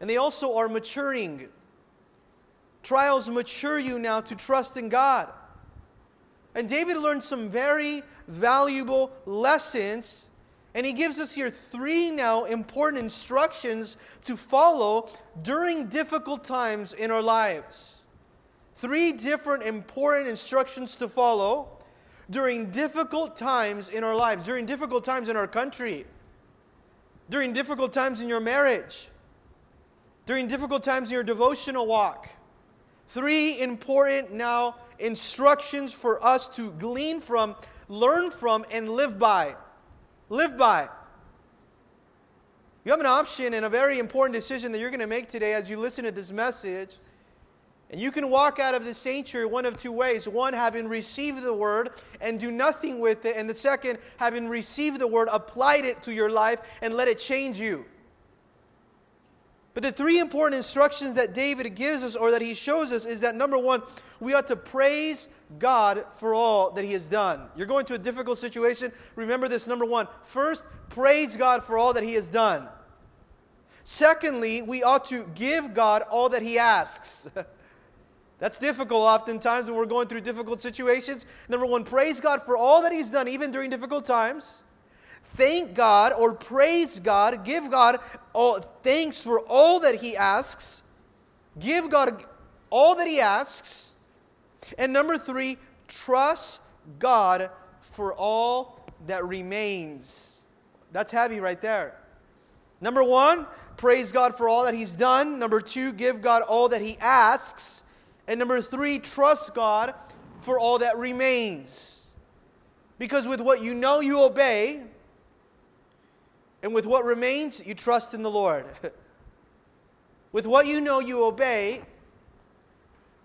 And they also are maturing. Trials mature you now to trust in God. And David learned some very valuable lessons. And he gives us here three now important instructions to follow during difficult times in our lives. Three different important instructions to follow during difficult times in our lives, during difficult times in our country, during difficult times in your marriage, during difficult times in your devotional walk. Three important now instructions for us to glean from, learn from, and live by. Live by. You have an option and a very important decision that you're going to make today as you listen to this message. And you can walk out of the sanctuary one of two ways. One, having received the word and do nothing with it. And the second, having received the word, applied it to your life and let it change you. But the three important instructions that David gives us or that he shows us is that number one, we ought to praise God for all that he has done. You're going to a difficult situation. Remember this number one. First, praise God for all that he has done. Secondly, we ought to give God all that he asks. That's difficult oftentimes when we're going through difficult situations. Number one, praise God for all that He's done, even during difficult times. Thank God or praise God, give God all thanks for all that He asks. Give God all that He asks. And number three, trust God for all that remains. That's heavy right there. Number one, praise God for all that He's done. Number two, give God all that He asks. And number three, trust God for all that remains. Because with what you know, you obey. And with what remains, you trust in the Lord. with what you know, you obey.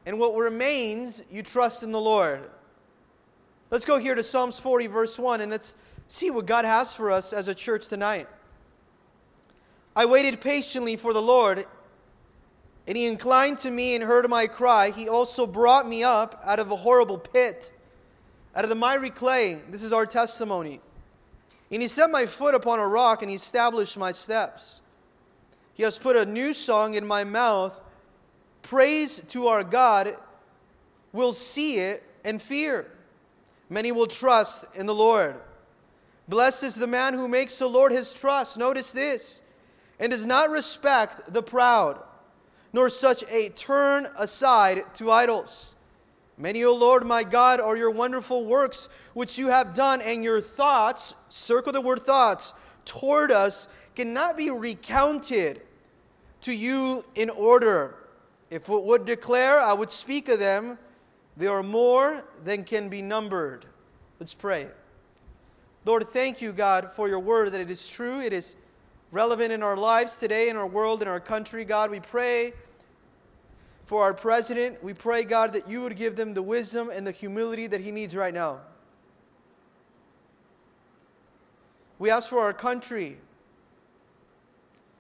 And what remains, you trust in the Lord. Let's go here to Psalms 40, verse 1, and let's see what God has for us as a church tonight. I waited patiently for the Lord and he inclined to me and heard my cry. He also brought me up out of a horrible pit, out of the miry clay. This is our testimony. And he set my foot upon a rock and he established my steps. He has put a new song in my mouth. Praise to our God. We'll see it and fear. Many will trust in the Lord. Blessed is the man who makes the Lord his trust. Notice this. And does not respect the proud nor such a turn aside to idols. Many, O Lord my God, are your wonderful works which you have done, and your thoughts, circle the word thoughts, toward us cannot be recounted to you in order. If it would declare, I would speak of them. They are more than can be numbered. Let's pray. Lord, thank you, God, for your word that it is true, it is relevant in our lives today, in our world, in our country. God, we pray for our president. We pray, God, that you would give them the wisdom and the humility that he needs right now. We ask for our country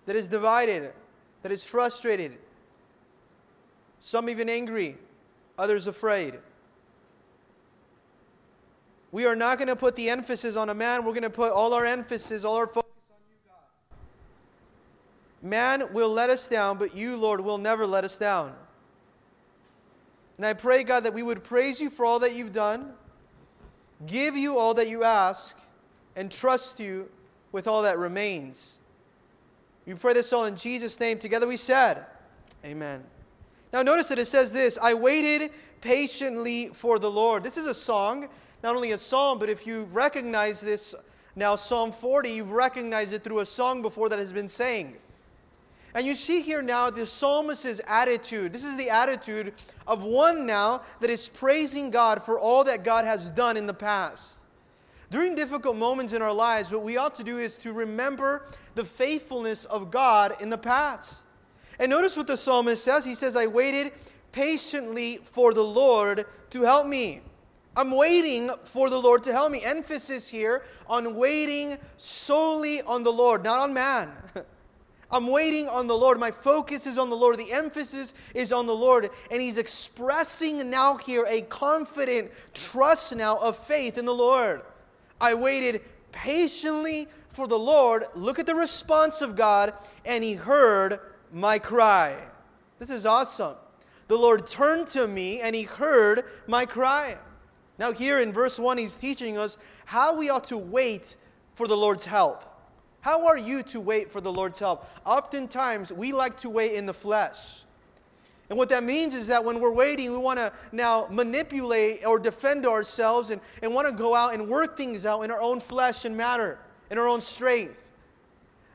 that is divided, that is frustrated, some even angry, others afraid. We are not going to put the emphasis on a man. We're going to put all our emphasis, all our focus on you, God. Man will let us down, but you, Lord, will never let us down. And I pray, God, that we would praise you for all that you've done, give you all that you ask, and trust you with all that remains. We pray this all in Jesus' name. Together we said, Amen. Now, notice that it says this I waited patiently for the Lord. This is a song, not only a psalm, but if you recognize this now, Psalm 40, you've recognized it through a song before that has been sang. And you see here now the psalmist's attitude. This is the attitude of one now that is praising God for all that God has done in the past. During difficult moments in our lives, what we ought to do is to remember the faithfulness of God in the past. And notice what the psalmist says. He says, I waited patiently for the Lord to help me. I'm waiting for the Lord to help me. Emphasis here on waiting solely on the Lord, not on man. I'm waiting on the Lord. My focus is on the Lord. The emphasis is on the Lord. And he's expressing now here a confident trust now of faith in the Lord. I waited patiently for the Lord. Look at the response of God, and he heard my cry. This is awesome. The Lord turned to me and he heard my cry. Now, here in verse 1, he's teaching us how we ought to wait for the Lord's help. How are you to wait for the Lord's help? Oftentimes, we like to wait in the flesh. And what that means is that when we're waiting, we want to now manipulate or defend ourselves and, and want to go out and work things out in our own flesh and matter, in our own strength.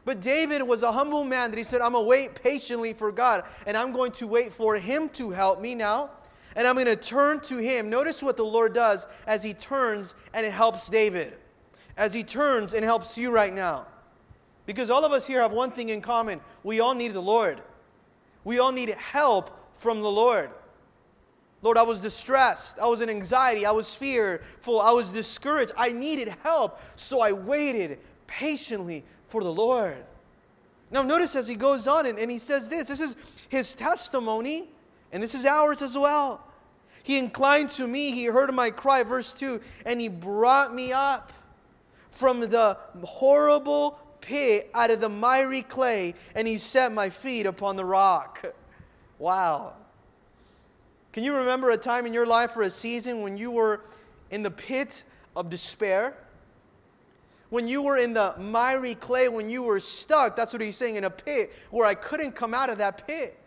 But David was a humble man that he said, I'm going to wait patiently for God, and I'm going to wait for Him to help me now, and I'm going to turn to Him. Notice what the Lord does as He turns and it helps David, as He turns and helps you right now. Because all of us here have one thing in common we all need the Lord, we all need help from the Lord. Lord, I was distressed. I was in anxiety. I was fearful. I was discouraged. I needed help. So I waited patiently for the Lord. Now, notice as he goes on and, and he says this this is his testimony, and this is ours as well. He inclined to me, he heard my cry, verse 2, and he brought me up from the horrible pit out of the miry clay, and he set my feet upon the rock. Wow. Can you remember a time in your life or a season when you were in the pit of despair? When you were in the miry clay, when you were stuck, that's what he's saying, in a pit where I couldn't come out of that pit.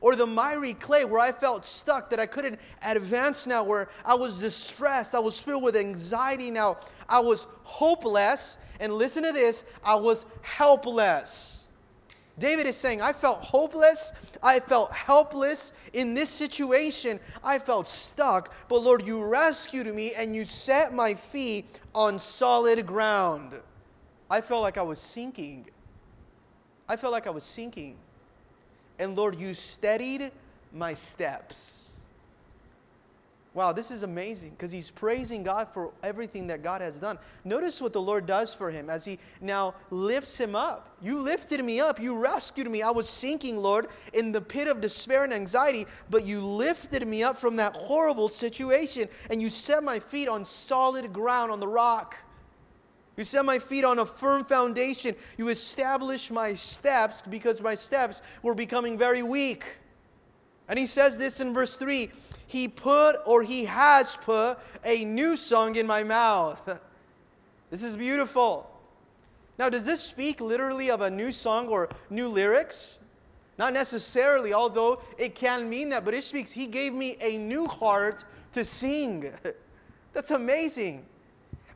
Or the miry clay where I felt stuck, that I couldn't advance now, where I was distressed, I was filled with anxiety now, I was hopeless. And listen to this I was helpless. David is saying, I felt hopeless. I felt helpless in this situation. I felt stuck. But Lord, you rescued me and you set my feet on solid ground. I felt like I was sinking. I felt like I was sinking. And Lord, you steadied my steps. Wow, this is amazing because he's praising God for everything that God has done. Notice what the Lord does for him as he now lifts him up. You lifted me up. You rescued me. I was sinking, Lord, in the pit of despair and anxiety, but you lifted me up from that horrible situation and you set my feet on solid ground on the rock. You set my feet on a firm foundation. You established my steps because my steps were becoming very weak. And he says this in verse 3 he put or He has put a new song in my mouth. this is beautiful. Now, does this speak literally of a new song or new lyrics? Not necessarily, although it can mean that, but it speaks, He gave me a new heart to sing. That's amazing.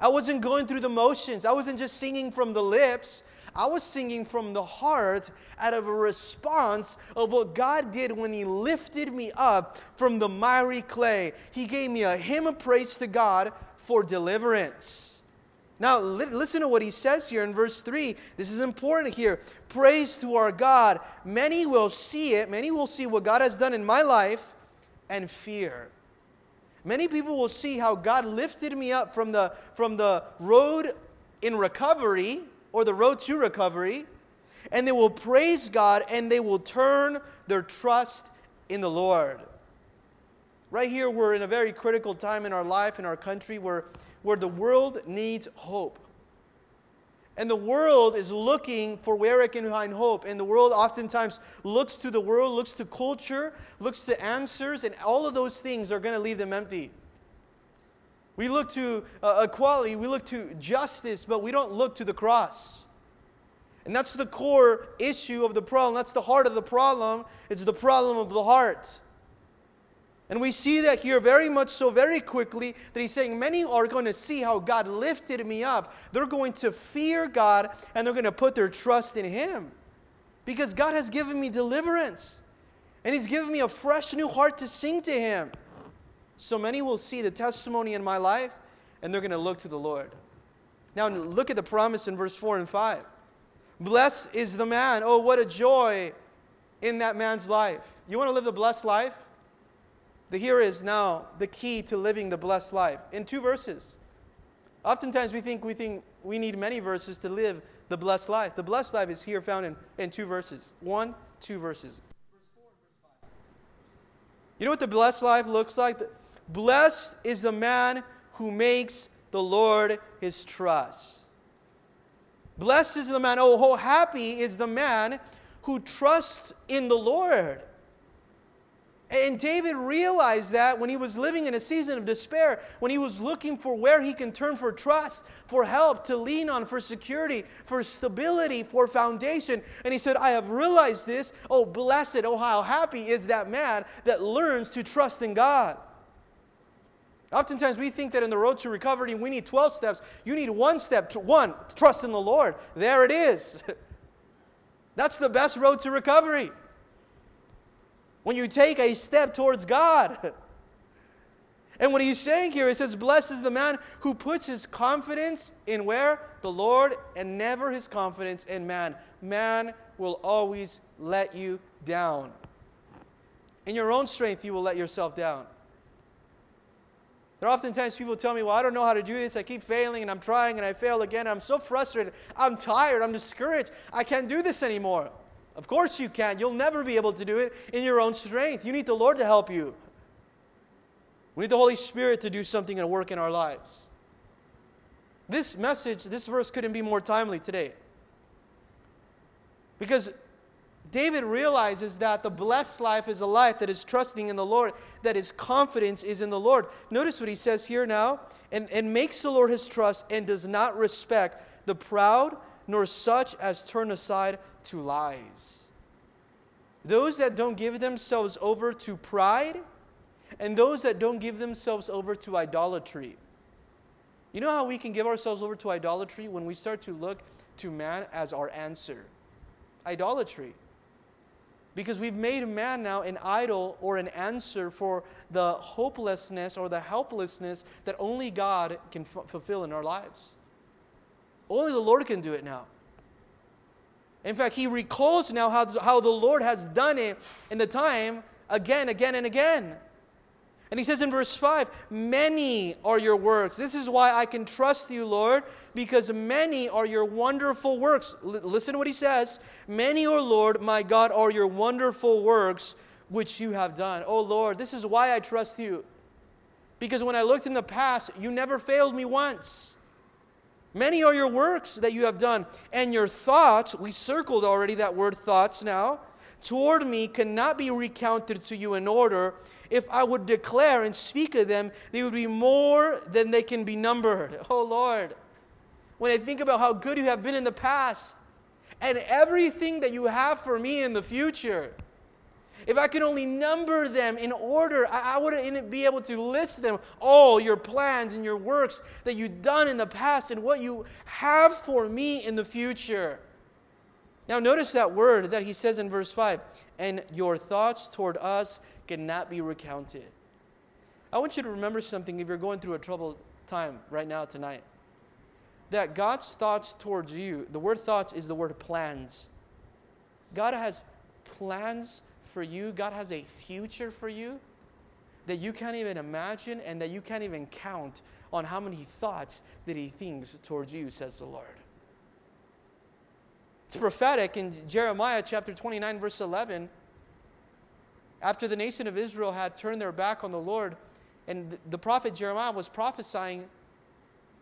I wasn't going through the motions, I wasn't just singing from the lips. I was singing from the heart out of a response of what God did when He lifted me up from the miry clay. He gave me a hymn of praise to God for deliverance. Now, li- listen to what he says here in verse 3. This is important here. Praise to our God. Many will see it, many will see what God has done in my life and fear. Many people will see how God lifted me up from the, from the road in recovery or the road to recovery, and they will praise God and they will turn their trust in the Lord. Right here, we're in a very critical time in our life, in our country, where, where the world needs hope. And the world is looking for where it can find hope. And the world oftentimes looks to the world, looks to culture, looks to answers, and all of those things are going to leave them empty. We look to uh, equality, we look to justice, but we don't look to the cross. And that's the core issue of the problem. That's the heart of the problem. It's the problem of the heart. And we see that here very much so, very quickly, that he's saying, Many are going to see how God lifted me up. They're going to fear God and they're going to put their trust in Him. Because God has given me deliverance. And He's given me a fresh new heart to sing to Him. So many will see the testimony in my life and they're going to look to the Lord. Now, look at the promise in verse 4 and 5. Blessed is the man. Oh, what a joy in that man's life. You want to live the blessed life? The here is now the key to living the blessed life in two verses. Oftentimes we think we think we need many verses to live the blessed life. The blessed life is here found in, in two verses. One, two verses. You know what the blessed life looks like? Blessed is the man who makes the Lord his trust. Blessed is the man, oh, how happy is the man who trusts in the Lord. And David realized that when he was living in a season of despair, when he was looking for where he can turn for trust, for help, to lean on, for security, for stability, for foundation. And he said, I have realized this. Oh, blessed, oh, how happy is that man that learns to trust in God. Oftentimes we think that in the road to recovery we need 12 steps. You need one step. To, One, trust in the Lord. There it is. That's the best road to recovery. When you take a step towards God. And what he's saying here, he says, Blessed is the man who puts his confidence in where? The Lord, and never his confidence in man. Man will always let you down. In your own strength, you will let yourself down. Are oftentimes people tell me, Well, I don't know how to do this. I keep failing and I'm trying and I fail again. I'm so frustrated. I'm tired. I'm discouraged. I can't do this anymore. Of course you can. You'll never be able to do it in your own strength. You need the Lord to help you. We need the Holy Spirit to do something and work in our lives. This message, this verse couldn't be more timely today. Because David realizes that the blessed life is a life that is trusting in the Lord, that his confidence is in the Lord. Notice what he says here now and, and makes the Lord his trust and does not respect the proud, nor such as turn aside to lies. Those that don't give themselves over to pride, and those that don't give themselves over to idolatry. You know how we can give ourselves over to idolatry when we start to look to man as our answer? Idolatry because we've made man now an idol or an answer for the hopelessness or the helplessness that only God can f- fulfill in our lives. Only the Lord can do it now. In fact, he recalls now how, how the Lord has done it in the time again, again, and again. And he says in verse 5 Many are your works. This is why I can trust you, Lord, because many are your wonderful works. L- listen to what he says. Many, O Lord, my God, are your wonderful works which you have done. Oh Lord, this is why I trust you. Because when I looked in the past, you never failed me once. Many are your works that you have done, and your thoughts, we circled already that word thoughts now, toward me cannot be recounted to you in order. If I would declare and speak of them, they would be more than they can be numbered. Oh Lord when I think about how good you have been in the past and everything that you have for me in the future. If I could only number them in order, I, I wouldn't be able to list them all your plans and your works that you've done in the past and what you have for me in the future. Now, notice that word that he says in verse 5 and your thoughts toward us cannot be recounted. I want you to remember something if you're going through a troubled time right now, tonight that God's thoughts towards you, the word thoughts is the word plans. God has plans for you, God has a future for you that you can't even imagine and that you can't even count on how many thoughts that He thinks towards you, says the Lord. It's prophetic in Jeremiah chapter 29, verse 11. After the nation of Israel had turned their back on the Lord, and the prophet Jeremiah was prophesying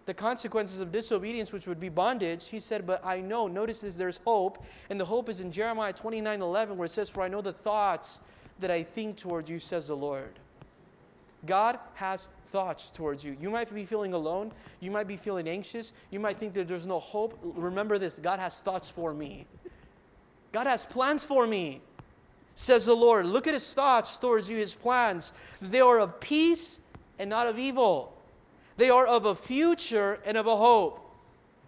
the consequences of disobedience, which would be bondage, he said, But I know, notice this, there's hope. And the hope is in Jeremiah 29 11, where it says, For I know the thoughts that I think towards you, says the Lord. God has thoughts towards you. You might be feeling alone. You might be feeling anxious. You might think that there's no hope. Remember this God has thoughts for me. God has plans for me, says the Lord. Look at his thoughts towards you, his plans. They are of peace and not of evil they are of a future and of a hope.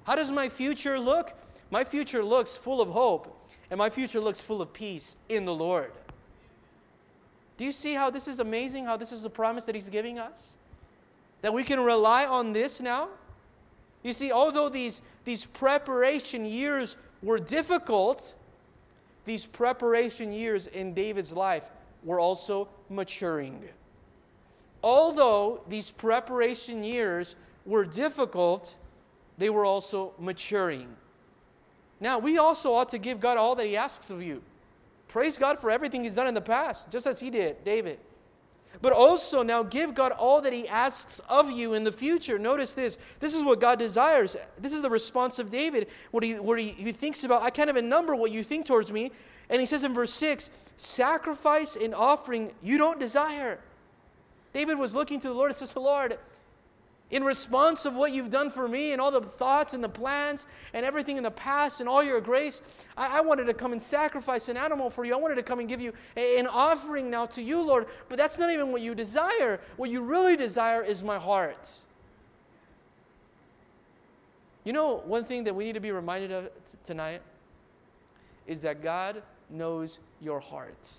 How does my future look? My future looks full of hope, and my future looks full of peace in the Lord. Do you see how this is amazing? How this is the promise that He's giving us? That we can rely on this now? You see, although these, these preparation years were difficult, these preparation years in David's life were also maturing although these preparation years were difficult, they were also maturing. Now, we also ought to give God all that He asks of you. Praise God for everything He's done in the past, just as He did, David. but also now give God all that He asks of you in the future. Notice this. This is what God desires. This is the response of David, what he, where he, he thinks about, I can't even number what you think towards me. And he says in verse 6 sacrifice and offering you don't desire. David was looking to the Lord and says, Lord, in response of what you've done for me and all the thoughts and the plans and everything in the past and all your grace, I, I, wanted to come and sacrifice an animal for you. I wanted to come and give you a, an offering now to you, Lord. But that's not even what you desire. What you really desire is my heart. You know, one thing that we need to be reminded of t- tonight is that God knows your heart.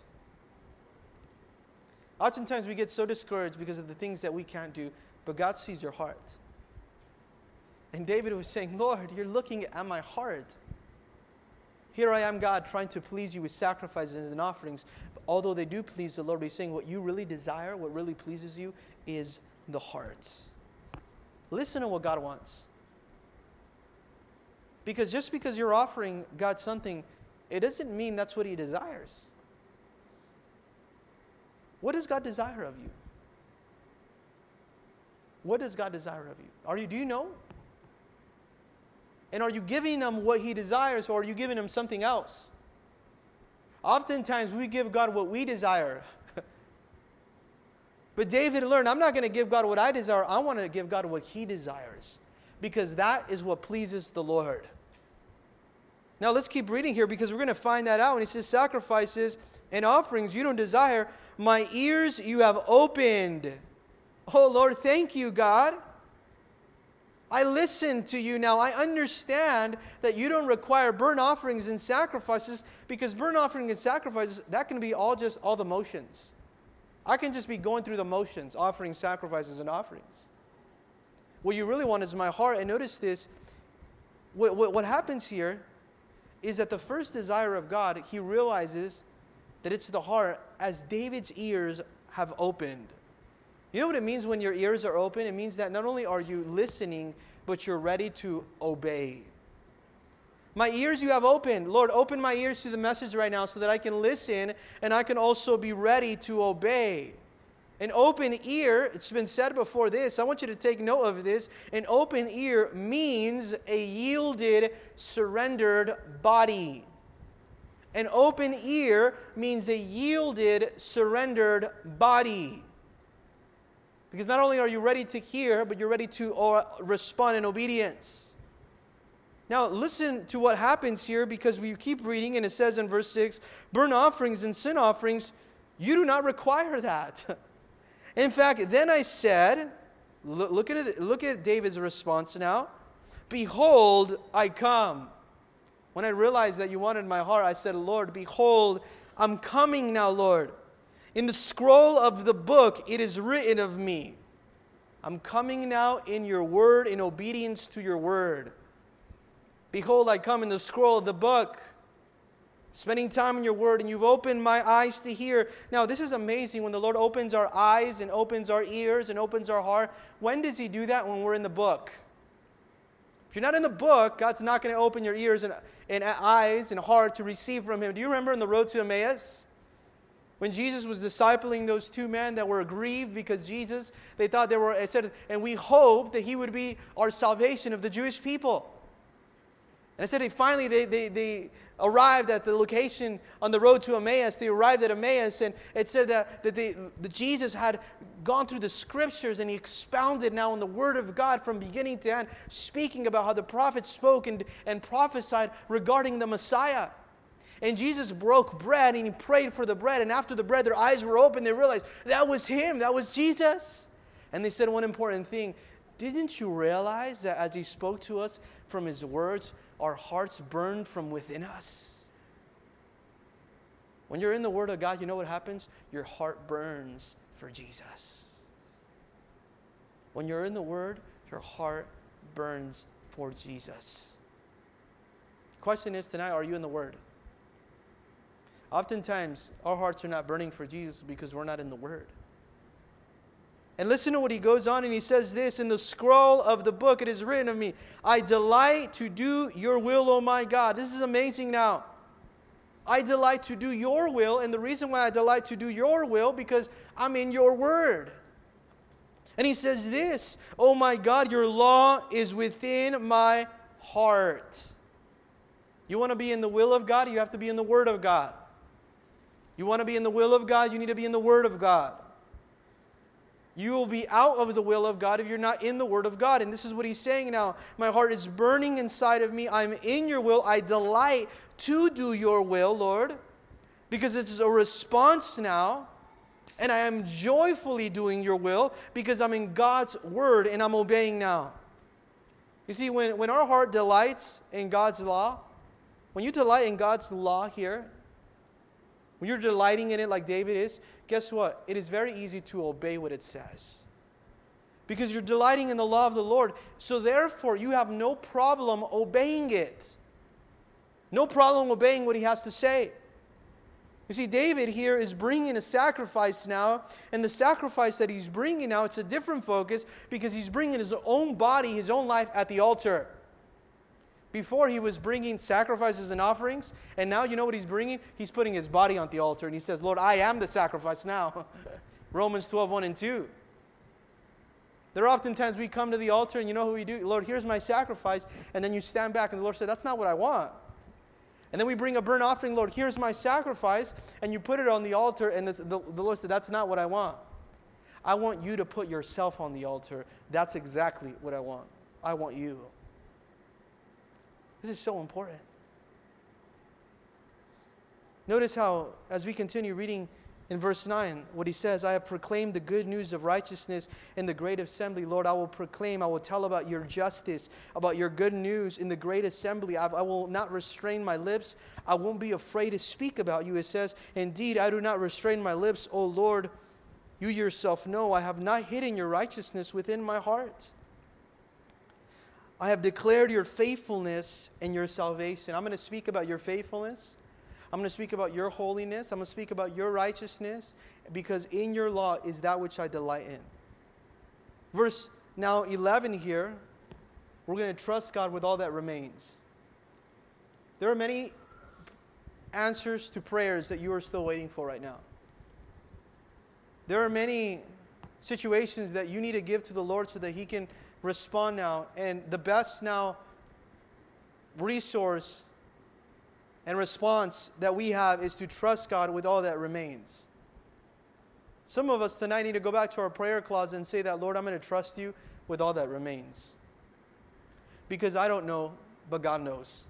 Oftentimes we get so discouraged because of the things that we can't do but God sees your heart. And David was saying, Lord, you're looking at my heart. Here I am, God, trying to please you with sacrifices and offerings. But although they do please the Lord, he's saying what you really desire, what really pleases you, is the heart. Listen to what God wants. Because just because you're offering God something, it doesn't mean that's what He desires. What does God desire of you? What does God desire of you? Are you do you know? And are you giving him what he desires or are you giving him something else? Oftentimes we give God what we desire. but David learned, I'm not going to give God what I desire. I want to give God what he desires because that is what pleases the Lord. Now let's keep reading here because we're going to find that out. And he says, Sacrifices and offerings you don't desire, my ears you have opened. Oh Lord, thank you, God. I listen to you now. I understand that you don't require burnt offerings and sacrifices because burnt offering and sacrifices, that can be all just all the motions. I can just be going through the motions, offering sacrifices and offerings. What you really want is my heart. And notice this what, what, what happens here is that the first desire of God, he realizes that it's the heart as David's ears have opened. You know what it means when your ears are open? It means that not only are you listening, but you're ready to obey. My ears you have opened. Lord, open my ears to the message right now so that I can listen and I can also be ready to obey. An open ear, it's been said before this, I want you to take note of this. An open ear means a yielded, surrendered body. An open ear means a yielded, surrendered body. Because not only are you ready to hear, but you're ready to uh, respond in obedience. Now, listen to what happens here because we keep reading, and it says in verse 6 burnt offerings and sin offerings, you do not require that. in fact, then I said, look at, it, look at David's response now. Behold, I come. When I realized that you wanted my heart, I said, Lord, behold, I'm coming now, Lord. In the scroll of the book, it is written of me. I'm coming now in your word, in obedience to your word. Behold, I come in the scroll of the book, spending time in your word, and you've opened my eyes to hear. Now, this is amazing when the Lord opens our eyes and opens our ears and opens our heart. When does He do that? When we're in the book. If you're not in the book, God's not going to open your ears and, and eyes and heart to receive from Him. Do you remember in the road to Emmaus? When Jesus was discipling those two men that were aggrieved because Jesus, they thought they were, said, and we hoped that he would be our salvation of the Jewish people. And I said, they, finally, they, they, they arrived at the location on the road to Emmaus. They arrived at Emmaus, and it said that, that, they, that Jesus had gone through the scriptures and he expounded now on the word of God from beginning to end, speaking about how the prophets spoke and, and prophesied regarding the Messiah. And Jesus broke bread and he prayed for the bread. And after the bread, their eyes were open. They realized that was him, that was Jesus. And they said one important thing Didn't you realize that as he spoke to us from his words, our hearts burn from within us? When you're in the Word of God, you know what happens? Your heart burns for Jesus. When you're in the Word, your heart burns for Jesus. Question is tonight are you in the Word? Oftentimes, our hearts are not burning for Jesus because we're not in the Word. And listen to what he goes on and he says this In the scroll of the book it is written of me, I delight to do your will, O my God. This is amazing now. I delight to do your will. And the reason why I delight to do your will, because I'm in your word. And he says this Oh my God, your law is within my heart. You want to be in the will of God, you have to be in the word of God. You want to be in the will of God, you need to be in the word of God. You will be out of the will of God if you're not in the Word of God. And this is what he's saying now. My heart is burning inside of me. I'm in your will. I delight to do your will, Lord, because it's a response now. And I am joyfully doing your will because I'm in God's Word and I'm obeying now. You see, when, when our heart delights in God's law, when you delight in God's law here, when you're delighting in it like David is, guess what? It is very easy to obey what it says. Because you're delighting in the law of the Lord. So therefore, you have no problem obeying it. No problem obeying what he has to say. You see, David here is bringing a sacrifice now, and the sacrifice that he's bringing now, it's a different focus because he's bringing his own body, his own life at the altar. Before he was bringing sacrifices and offerings, and now you know what he's bringing? He's putting his body on the altar, and he says, Lord, I am the sacrifice now. Romans 12, 1 and 2. There are often times we come to the altar, and you know who we do? Lord, here's my sacrifice, and then you stand back, and the Lord said, That's not what I want. And then we bring a burnt offering, Lord, here's my sacrifice, and you put it on the altar, and the, the Lord said, That's not what I want. I want you to put yourself on the altar. That's exactly what I want. I want you. This is so important. Notice how, as we continue reading in verse 9, what he says I have proclaimed the good news of righteousness in the great assembly. Lord, I will proclaim, I will tell about your justice, about your good news in the great assembly. I, I will not restrain my lips. I won't be afraid to speak about you. It says, Indeed, I do not restrain my lips, O Lord. You yourself know I have not hidden your righteousness within my heart. I have declared your faithfulness and your salvation. I'm going to speak about your faithfulness. I'm going to speak about your holiness. I'm going to speak about your righteousness because in your law is that which I delight in. Verse now 11 here, we're going to trust God with all that remains. There are many answers to prayers that you are still waiting for right now. There are many situations that you need to give to the Lord so that He can respond now. And the best now resource and response that we have is to trust God with all that remains. Some of us tonight need to go back to our prayer closet and say that, Lord, I'm going to trust you with all that remains. Because I don't know, but God knows.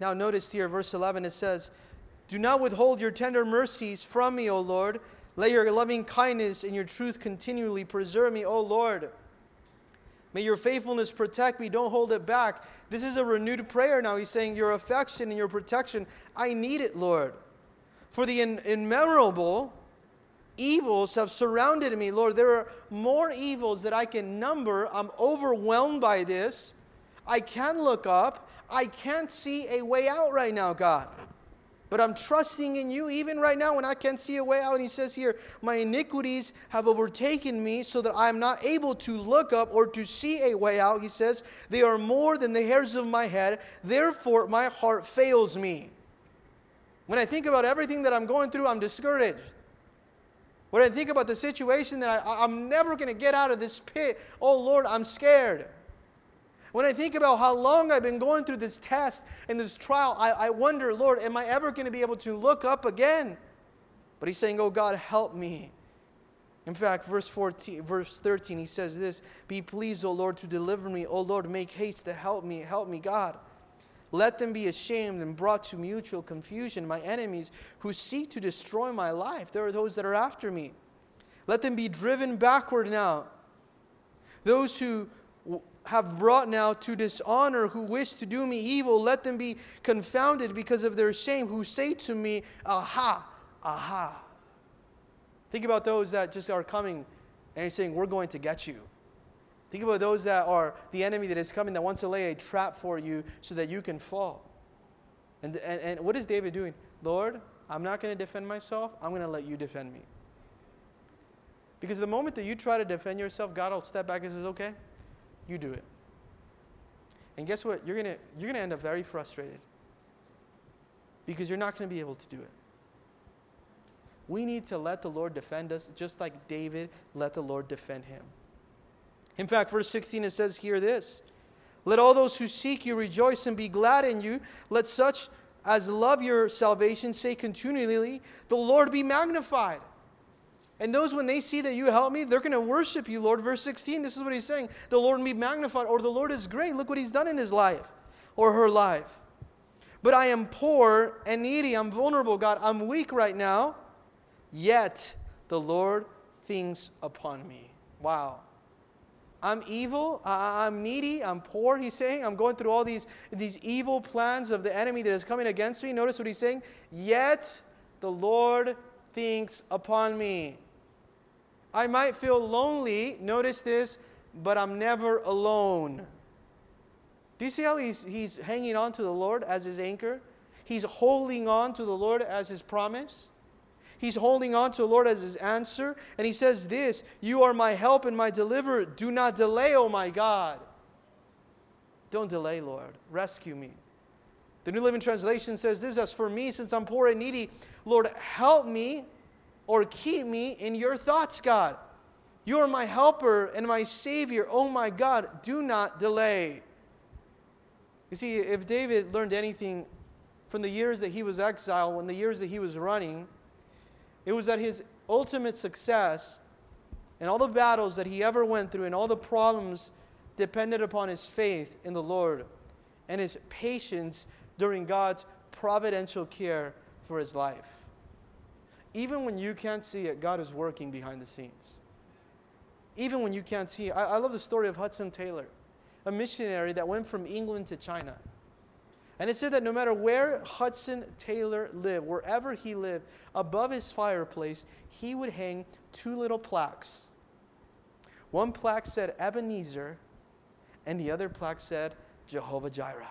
Now, notice here, verse 11, it says, Do not withhold your tender mercies from me, O Lord. Let your loving kindness and your truth continually preserve me, O Lord. May your faithfulness protect me. Don't hold it back. This is a renewed prayer now. He's saying, Your affection and your protection, I need it, Lord. For the in- immeasurable evils have surrounded me, Lord. There are more evils that I can number. I'm overwhelmed by this. I can look up. I can't see a way out right now, God. But I'm trusting in you even right now when I can't see a way out. And he says here, My iniquities have overtaken me so that I am not able to look up or to see a way out. He says, They are more than the hairs of my head. Therefore, my heart fails me. When I think about everything that I'm going through, I'm discouraged. When I think about the situation that I, I'm never going to get out of this pit, oh Lord, I'm scared. When I think about how long I've been going through this test and this trial, I, I wonder, Lord, am I ever going to be able to look up again? But he's saying, Oh God, help me. In fact, verse 14, verse 13, he says this Be pleased, O Lord, to deliver me. O Lord, make haste to help me. Help me, God. Let them be ashamed and brought to mutual confusion, my enemies who seek to destroy my life. There are those that are after me. Let them be driven backward now. Those who have brought now to dishonor, who wish to do me evil, let them be confounded because of their shame, who say to me, Aha, aha. Think about those that just are coming and he's saying, We're going to get you. Think about those that are the enemy that is coming that wants to lay a trap for you so that you can fall. And, and, and what is David doing? Lord, I'm not going to defend myself, I'm going to let you defend me. Because the moment that you try to defend yourself, God will step back and says, Okay, you do it. And guess what? You're going to you're going to end up very frustrated. because you're not going to be able to do it. We need to let the Lord defend us just like David let the Lord defend him. In fact, verse 16 it says here this Let all those who seek you rejoice and be glad in you. Let such as love your salvation say continually, The Lord be magnified. And those, when they see that you help me, they're going to worship you, Lord. Verse 16, this is what he's saying The Lord be magnified, or the Lord is great. Look what he's done in his life or her life. But I am poor and needy. I'm vulnerable, God. I'm weak right now. Yet the Lord thinks upon me. Wow. I'm evil, I'm needy, I'm poor, he's saying. I'm going through all these, these evil plans of the enemy that is coming against me. Notice what he's saying. Yet the Lord thinks upon me. I might feel lonely, notice this, but I'm never alone. Do you see how he's, he's hanging on to the Lord as his anchor? He's holding on to the Lord as his promise. He's holding on to the Lord as his answer. And he says this You are my help and my deliverer. Do not delay, O my God. Don't delay, Lord. Rescue me. The New Living Translation says this As for me, since I'm poor and needy, Lord, help me or keep me in your thoughts, God. You are my helper and my Savior. Oh my God, do not delay. You see, if David learned anything from the years that he was exiled, when the years that he was running, it was that his ultimate success and all the battles that he ever went through and all the problems depended upon his faith in the Lord and his patience during God's providential care for his life. Even when you can't see it, God is working behind the scenes. Even when you can't see it. I, I love the story of Hudson Taylor, a missionary that went from England to China. And it said that no matter where Hudson Taylor lived, wherever he lived, above his fireplace, he would hang two little plaques. One plaque said Ebenezer, and the other plaque said Jehovah Jireh.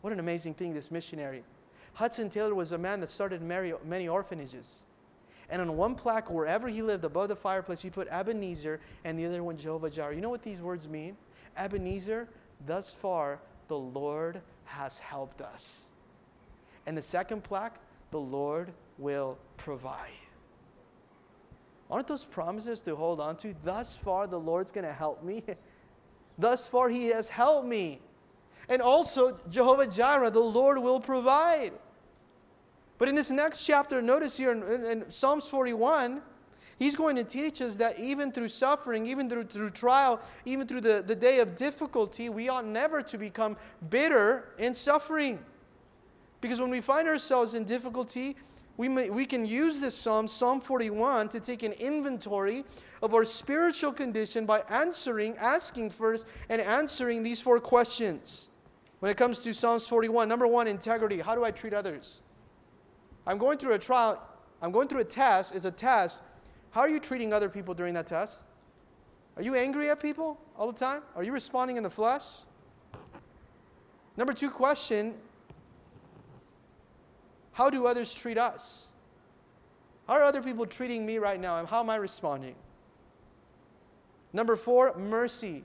What an amazing thing, this missionary. Hudson Taylor was a man that started many orphanages. And on one plaque, wherever he lived, above the fireplace, he put Ebenezer, and the other one Jehovah Jireh. You know what these words mean? Ebenezer, thus far, the Lord has helped us. And the second plaque, the Lord will provide. Aren't those promises to hold on to? Thus far, the Lord's going to help me. Thus far, He has helped me. And also, Jehovah Jireh, the Lord will provide. But in this next chapter, notice here in, in, in Psalms 41, He's going to teach us that even through suffering, even through, through trial, even through the, the day of difficulty, we ought never to become bitter in suffering. Because when we find ourselves in difficulty, we, may, we can use this psalm, Psalm 41, to take an inventory of our spiritual condition by answering, asking first, and answering these four questions. When it comes to Psalms 41, number one, integrity. How do I treat others? I'm going through a trial, I'm going through a test, it's a test, how are you treating other people during that test? Are you angry at people all the time? Are you responding in the flesh? Number two question How do others treat us? How are other people treating me right now, and how am I responding? Number four, mercy.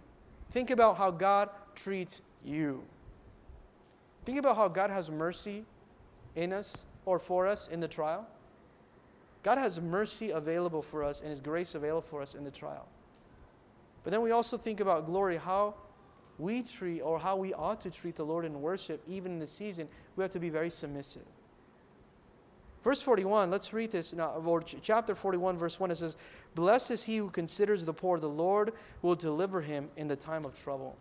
Think about how God treats you. Think about how God has mercy in us or for us in the trial. God has mercy available for us and His grace available for us in the trial. But then we also think about glory, how we treat or how we ought to treat the Lord in worship, even in the season. We have to be very submissive. Verse 41, let's read this now, or chapter 41, verse 1. It says, Blessed is he who considers the poor, the Lord will deliver him in the time of trouble.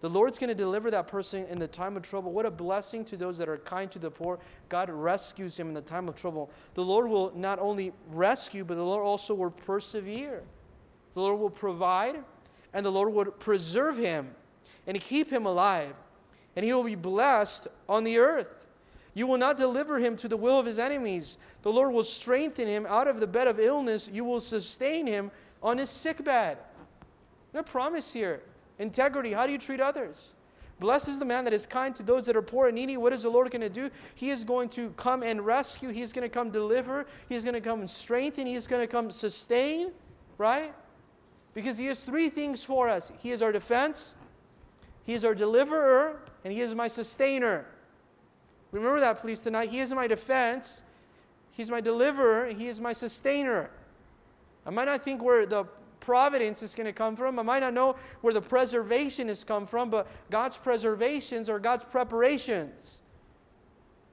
The Lord's going to deliver that person in the time of trouble. What a blessing to those that are kind to the poor. God rescues him in the time of trouble. The Lord will not only rescue, but the Lord also will persevere. The Lord will provide, and the Lord will preserve him and keep him alive. And he will be blessed on the earth. You will not deliver him to the will of his enemies. The Lord will strengthen him out of the bed of illness. You will sustain him on his sick bed. What a promise here. Integrity. How do you treat others? Blessed is the man that is kind to those that are poor and needy. What is the Lord going to do? He is going to come and rescue. He is going to come deliver. He is going to come and strengthen. He is going to come sustain, right? Because He has three things for us He is our defense, He is our deliverer, and He is my sustainer. Remember that, please, tonight. He is my defense, He's my deliverer, He is my sustainer. I might not think we're the providence is going to come from. I might not know where the preservation has come from, but God's preservations are God's preparations.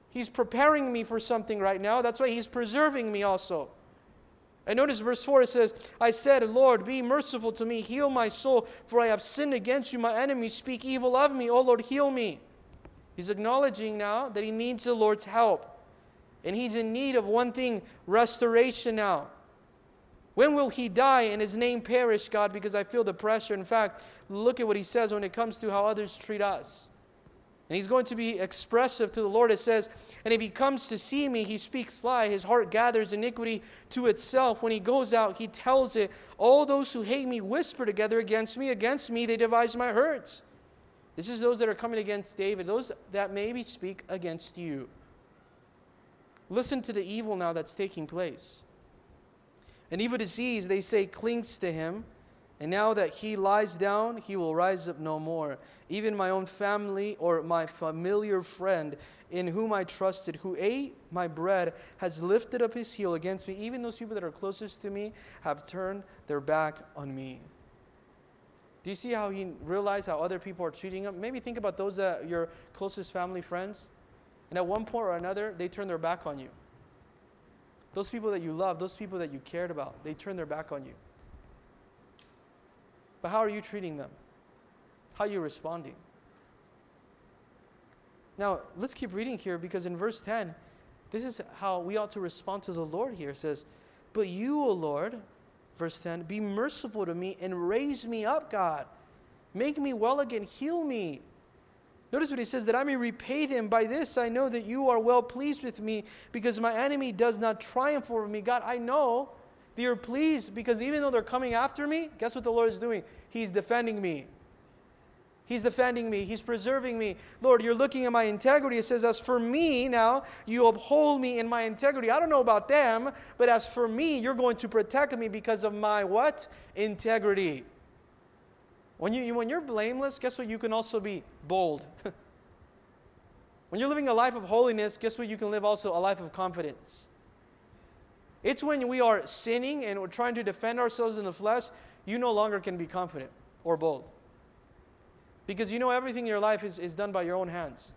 He's preparing me for something right now. That's why He's preserving me also. And notice verse 4 it says, I said, Lord, be merciful to me, heal my soul, for I have sinned against you. My enemies speak evil of me. Oh Lord, heal me. He's acknowledging now that he needs the Lord's help. And he's in need of one thing restoration now. When will he die and his name perish, God? Because I feel the pressure. In fact, look at what he says when it comes to how others treat us. And he's going to be expressive to the Lord. It says, And if he comes to see me, he speaks lie. His heart gathers iniquity to itself. When he goes out, he tells it. All those who hate me whisper together against me. Against me, they devise my hurts. This is those that are coming against David, those that maybe speak against you. Listen to the evil now that's taking place. An evil disease, they say, clings to him. And now that he lies down, he will rise up no more. Even my own family or my familiar friend in whom I trusted, who ate my bread, has lifted up his heel against me. Even those people that are closest to me have turned their back on me. Do you see how he realized how other people are treating him? Maybe think about those that your closest family friends. And at one point or another, they turn their back on you. Those people that you love, those people that you cared about, they turn their back on you. But how are you treating them? How are you responding? Now, let's keep reading here because in verse 10, this is how we ought to respond to the Lord here. It says, But you, O Lord, verse 10, be merciful to me and raise me up, God. Make me well again, heal me. Notice what he says that I may repay them. By this I know that you are well pleased with me because my enemy does not triumph over me. God, I know that you're pleased because even though they're coming after me, guess what the Lord is doing? He's defending me. He's defending me. He's preserving me. Lord, you're looking at my integrity. It says, As for me now, you uphold me in my integrity. I don't know about them, but as for me, you're going to protect me because of my what? Integrity. When, you, when you're blameless, guess what? You can also be bold. when you're living a life of holiness, guess what? You can live also a life of confidence. It's when we are sinning and we're trying to defend ourselves in the flesh, you no longer can be confident or bold. Because you know everything in your life is, is done by your own hands.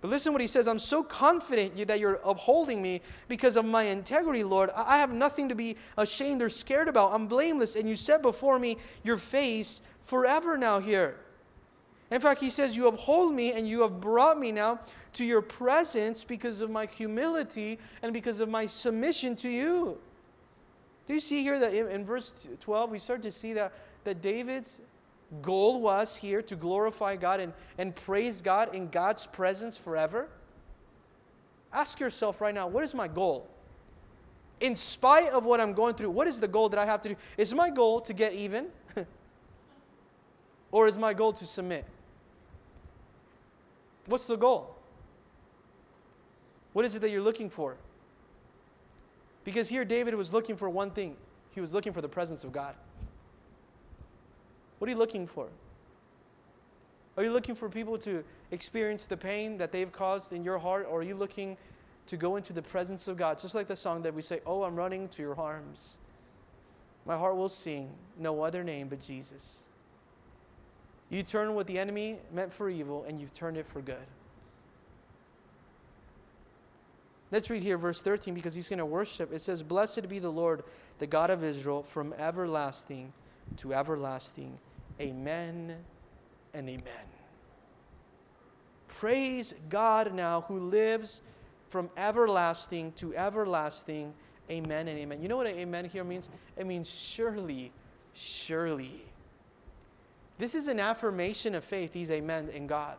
But listen what he says I'm so confident that you're upholding me because of my integrity, Lord. I have nothing to be ashamed or scared about. I'm blameless, and you set before me your face forever now here. In fact, he says, You uphold me and you have brought me now to your presence because of my humility and because of my submission to you. Do you see here that in, in verse 12, we start to see that, that David's goal was here to glorify God and, and praise God in God's presence forever? Ask yourself right now, what is my goal? In spite of what I'm going through, what is the goal that I have to do? Is my goal to get even? or is my goal to submit? What's the goal? What is it that you're looking for? Because here David was looking for one thing he was looking for the presence of God. What are you looking for? Are you looking for people to experience the pain that they've caused in your heart, or are you looking to go into the presence of God? Just like the song that we say, Oh, I'm running to your arms. My heart will sing no other name but Jesus. You turn what the enemy meant for evil, and you've turned it for good. Let's read here verse 13 because he's going to worship. It says, Blessed be the Lord, the God of Israel, from everlasting to everlasting. Amen and amen. Praise God now who lives from everlasting to everlasting. Amen and amen. You know what an amen here means? It means surely, surely. This is an affirmation of faith. He's amen in God.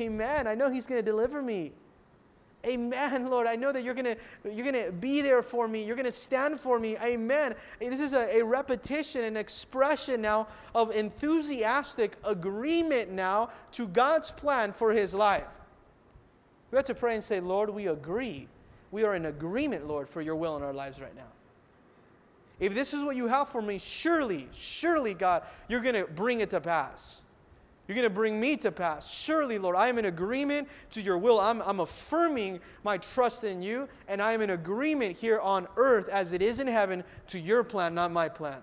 Amen. I know He's going to deliver me. Amen, Lord. I know that you're going to you're gonna be there for me. You're going to stand for me. Amen. This is a, a repetition, an expression now of enthusiastic agreement now to God's plan for his life. We have to pray and say, Lord, we agree. We are in agreement, Lord, for your will in our lives right now. If this is what you have for me, surely, surely, God, you're going to bring it to pass. You're going to bring me to pass. Surely, Lord, I am in agreement to your will. I'm, I'm affirming my trust in you, and I am in agreement here on earth as it is in heaven to your plan, not my plan.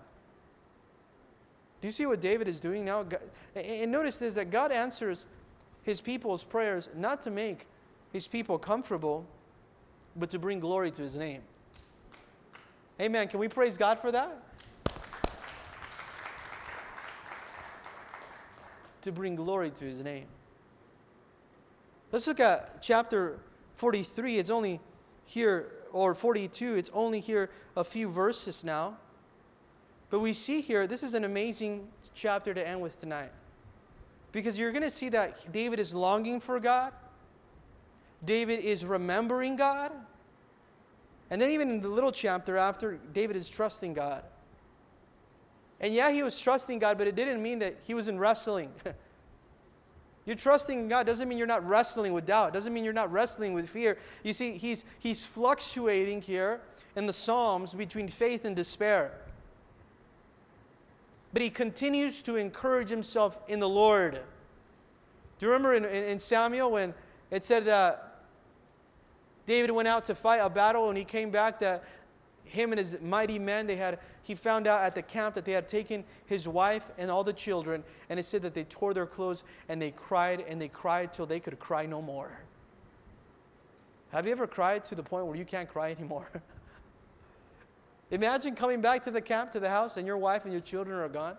Do you see what David is doing now? And notice this that God answers his people's prayers not to make his people comfortable, but to bring glory to his name. Amen. Can we praise God for that? To bring glory to his name. Let's look at chapter 43. It's only here, or 42, it's only here a few verses now. But we see here, this is an amazing chapter to end with tonight. Because you're going to see that David is longing for God, David is remembering God. And then, even in the little chapter after, David is trusting God. And yeah, he was trusting God, but it didn't mean that he was in wrestling. you're trusting God doesn't mean you're not wrestling with doubt, doesn't mean you're not wrestling with fear. You see, he's, he's fluctuating here in the Psalms between faith and despair. But he continues to encourage himself in the Lord. Do you remember in, in, in Samuel when it said that David went out to fight a battle and he came back that him and his mighty men, they had, he found out at the camp that they had taken his wife and all the children, and it said that they tore their clothes and they cried and they cried till they could cry no more. Have you ever cried to the point where you can't cry anymore? Imagine coming back to the camp, to the house, and your wife and your children are gone.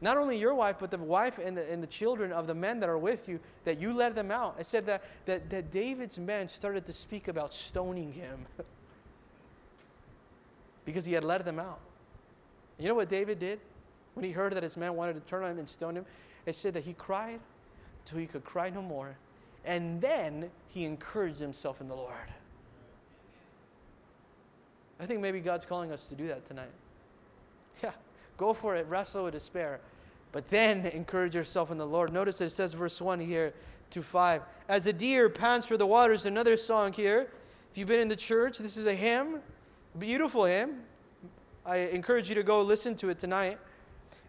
Not only your wife, but the wife and the, and the children of the men that are with you, that you let them out. It said that, that, that David's men started to speak about stoning him. because he had let them out. You know what David did when he heard that his men wanted to turn on him and stone him? It said that he cried till he could cry no more. And then he encouraged himself in the Lord. I think maybe God's calling us to do that tonight. Yeah, go for it, wrestle with despair. But then encourage yourself in the Lord. Notice it says, verse 1 here to 5. As a deer pants for the waters, another song here. If you've been in the church, this is a hymn. Beautiful hymn. I encourage you to go listen to it tonight.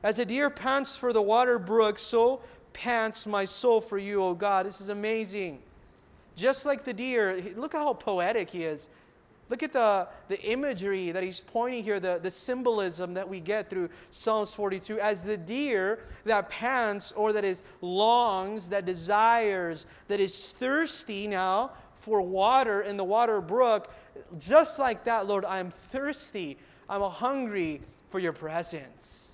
As a deer pants for the water brook, so pants my soul for you, O God. This is amazing. Just like the deer, look how poetic he is. Look at the, the imagery that he's pointing here, the, the symbolism that we get through Psalms 42. As the deer that pants or that is longs, that desires, that is thirsty now for water in the water brook, just like that, Lord, I am thirsty. I'm hungry for your presence.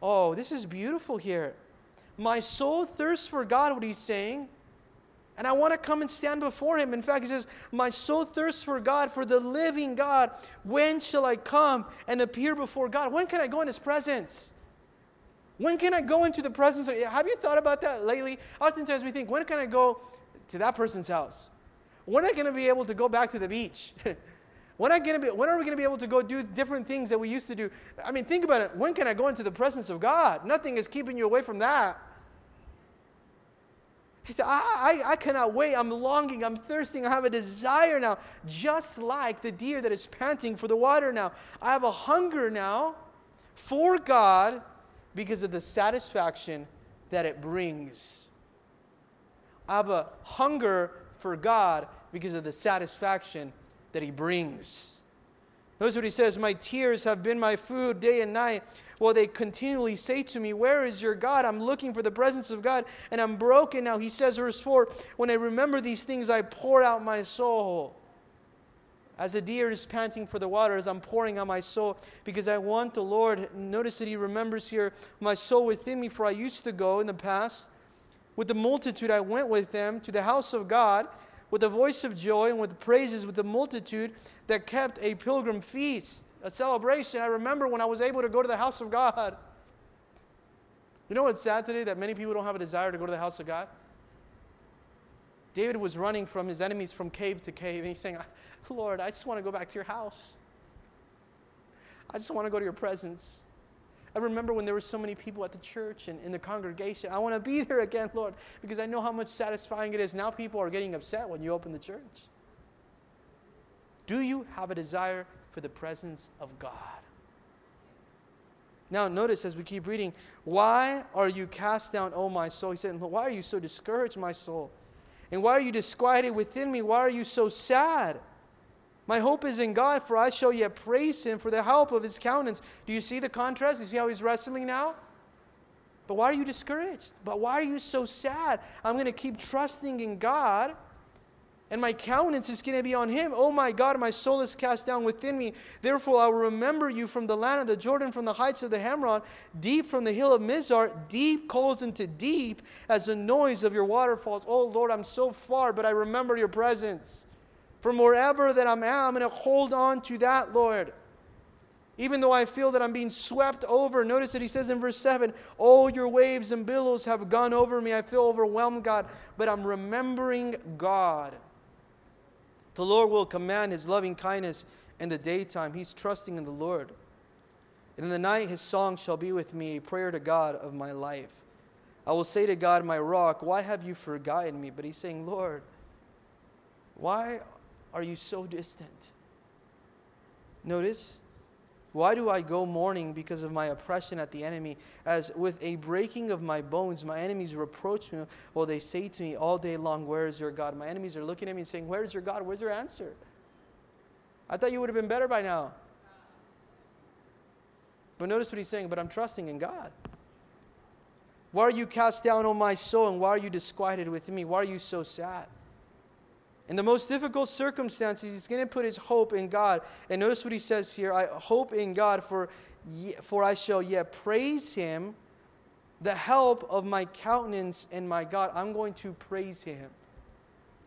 Oh, this is beautiful here. My soul thirsts for God, what he's saying. And I want to come and stand before him. In fact, he says, My soul thirsts for God, for the living God. When shall I come and appear before God? When can I go in his presence? When can I go into the presence of have you thought about that lately? Oftentimes we think, when can I go to that person's house? When are I going to be able to go back to the beach? when, are gonna be, when are we going to be able to go do different things that we used to do? I mean, think about it. When can I go into the presence of God? Nothing is keeping you away from that. He said, I, I, I cannot wait. I'm longing. I'm thirsting. I have a desire now, just like the deer that is panting for the water now. I have a hunger now for God because of the satisfaction that it brings. I have a hunger for God because of the satisfaction that He brings. Notice what He says My tears have been my food day and night. Well, they continually say to me, Where is your God? I'm looking for the presence of God, and I'm broken now. He says, verse 4 When I remember these things, I pour out my soul. As a deer is panting for the waters, I'm pouring out my soul because I want the Lord. Notice that he remembers here my soul within me, for I used to go in the past. With the multitude, I went with them to the house of God with a voice of joy and with praises with the multitude that kept a pilgrim feast, a celebration. I remember when I was able to go to the house of God. You know what's sad today? That many people don't have a desire to go to the house of God. David was running from his enemies from cave to cave, and he's saying, Lord, I just want to go back to your house. I just want to go to your presence. I remember when there were so many people at the church and in the congregation. I want to be there again, Lord, because I know how much satisfying it is. Now people are getting upset when you open the church. Do you have a desire for the presence of God? Now, notice as we keep reading, why are you cast down, O my soul? He said, Why are you so discouraged, my soul? And why are you disquieted within me? Why are you so sad? My hope is in God, for I shall yet praise him for the help of his countenance. Do you see the contrast? You see how he's wrestling now? But why are you discouraged? But why are you so sad? I'm going to keep trusting in God and my countenance is going to be on him. Oh my God, my soul is cast down within me. Therefore, I will remember you from the land of the Jordan, from the heights of the Hermon, deep from the hill of Mizar. Deep calls into deep as the noise of your waterfalls. Oh Lord, I'm so far, but I remember your presence. From wherever that I'm at, I'm going to hold on to that, Lord. Even though I feel that I'm being swept over. Notice that he says in verse 7 All your waves and billows have gone over me. I feel overwhelmed, God, but I'm remembering God. The Lord will command his loving kindness in the daytime. He's trusting in the Lord. And in the night, his song shall be with me, a prayer to God of my life. I will say to God, my rock, why have you forgotten me? But he's saying, Lord, why are you so distant? Notice, why do I go mourning because of my oppression at the enemy? As with a breaking of my bones, my enemies reproach me. Well, they say to me all day long, Where is your God? My enemies are looking at me and saying, Where's your God? Where's your answer? I thought you would have been better by now. But notice what he's saying, but I'm trusting in God. Why are you cast down, O my soul, and why are you disquieted with me? Why are you so sad? In the most difficult circumstances, he's going to put his hope in God. And notice what he says here I hope in God, for, for I shall yet praise him, the help of my countenance and my God. I'm going to praise him.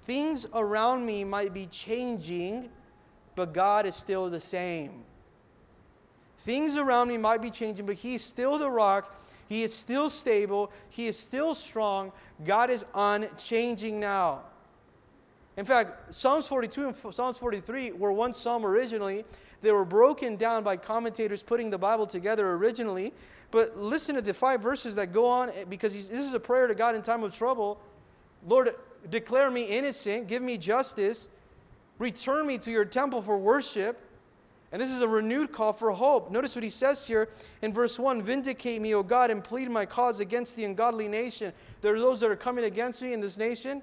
Things around me might be changing, but God is still the same. Things around me might be changing, but He's still the rock. He is still stable. He is still strong. God is unchanging now. In fact, Psalms 42 and Psalms 43 were one psalm originally. They were broken down by commentators putting the Bible together originally. But listen to the five verses that go on eh, because this is a prayer to God in time of trouble. Lord, declare me innocent, give me justice, return me to your temple for worship. And this is a renewed call for hope. Notice what he says here in verse 1 Vindicate me, O God, and plead my cause against the ungodly nation. There are those that are coming against me in this nation.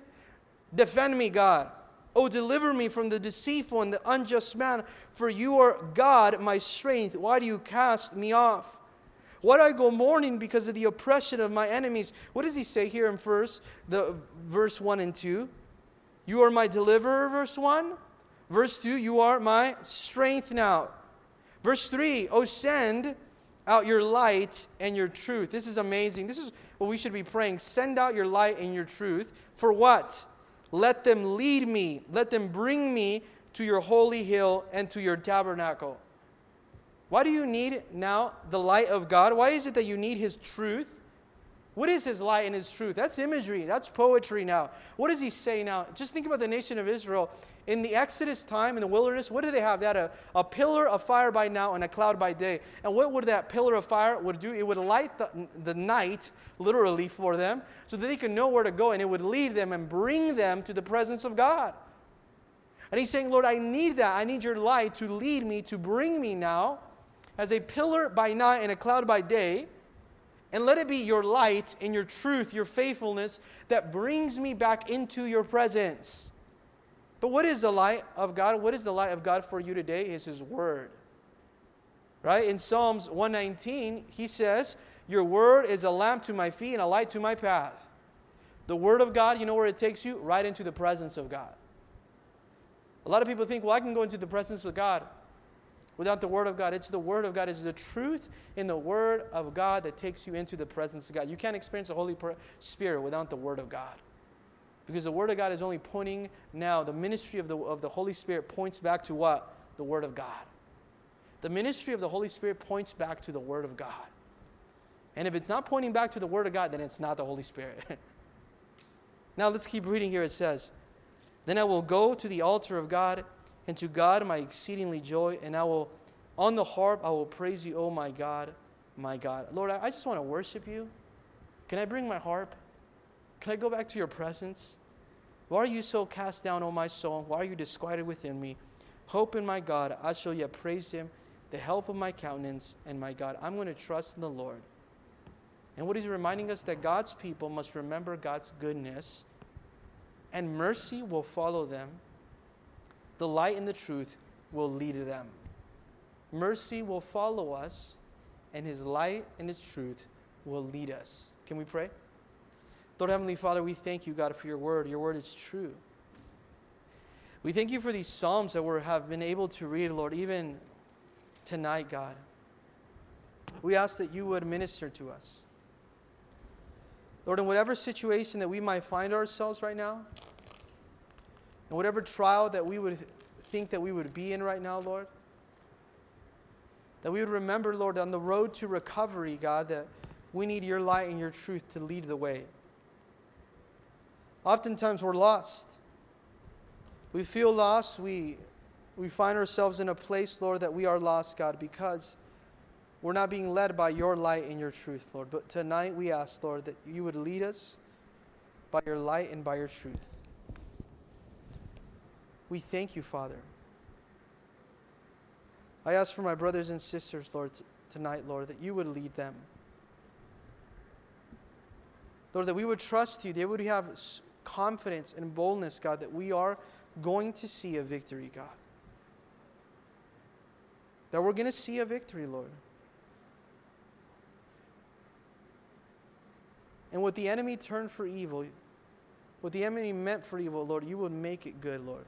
Defend me, God. Oh, deliver me from the deceitful and the unjust man, for you are God, my strength. Why do you cast me off? Why do I go mourning because of the oppression of my enemies? What does he say here in verse, the, verse 1 and 2? You are my deliverer, verse 1. Verse 2, you are my strength now. Verse 3, oh, send out your light and your truth. This is amazing. This is what we should be praying. Send out your light and your truth. For what? Let them lead me, let them bring me to your holy hill and to your tabernacle. Why do you need now the light of God? Why is it that you need His truth? What is His light and His truth? That's imagery, that's poetry now. What does He say now? Just think about the nation of Israel. In the Exodus time in the wilderness, what did they have? They had a, a pillar of fire by now and a cloud by day. And what would that pillar of fire would do? It would light the, the night, literally, for them, so that they could know where to go, and it would lead them and bring them to the presence of God. And he's saying, Lord, I need that. I need your light to lead me, to bring me now as a pillar by night and a cloud by day. And let it be your light and your truth, your faithfulness that brings me back into your presence. But what is the light of God? What is the light of God for you today? Is His Word. Right? In Psalms 119, He says, Your Word is a lamp to my feet and a light to my path. The Word of God, you know where it takes you? Right into the presence of God. A lot of people think, well, I can go into the presence of God without the Word of God. It's the Word of God. It's the truth in the Word of God that takes you into the presence of God. You can't experience the Holy Spirit without the Word of God. Because the Word of God is only pointing now, the ministry of the, of the Holy Spirit points back to what? The Word of God. The ministry of the Holy Spirit points back to the Word of God. And if it's not pointing back to the Word of God, then it's not the Holy Spirit. now let's keep reading here. It says, Then I will go to the altar of God, and to God my exceedingly joy, and I will, on the harp, I will praise you, oh my God, my God. Lord, I, I just want to worship you. Can I bring my harp? Can I go back to your presence? Why are you so cast down, O my soul? Why are you disquieted within me? Hope in my God, I shall yet praise him, the help of my countenance and my God. I'm going to trust in the Lord. And what he's reminding us that God's people must remember God's goodness and mercy will follow them. The light and the truth will lead them. Mercy will follow us, and his light and his truth will lead us. Can we pray? Lord Heavenly Father, we thank you, God, for your word. Your word is true. We thank you for these Psalms that we have been able to read, Lord, even tonight, God. We ask that you would minister to us. Lord, in whatever situation that we might find ourselves right now, and whatever trial that we would think that we would be in right now, Lord, that we would remember, Lord, on the road to recovery, God, that we need your light and your truth to lead the way. Oftentimes we're lost. We feel lost. We, we find ourselves in a place, Lord, that we are lost, God, because we're not being led by your light and your truth, Lord. But tonight we ask, Lord, that you would lead us by your light and by your truth. We thank you, Father. I ask for my brothers and sisters, Lord, t- tonight, Lord, that you would lead them. Lord, that we would trust you, they would have confidence and boldness, God, that we are going to see a victory, God. That we're going to see a victory, Lord. And what the enemy turned for evil, what the enemy meant for evil, Lord, you would make it good, Lord.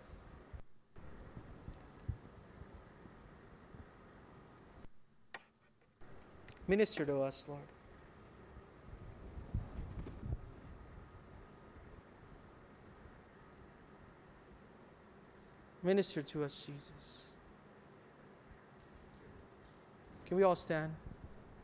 Minister to us, Lord. Minister to us, Jesus. Can we all stand?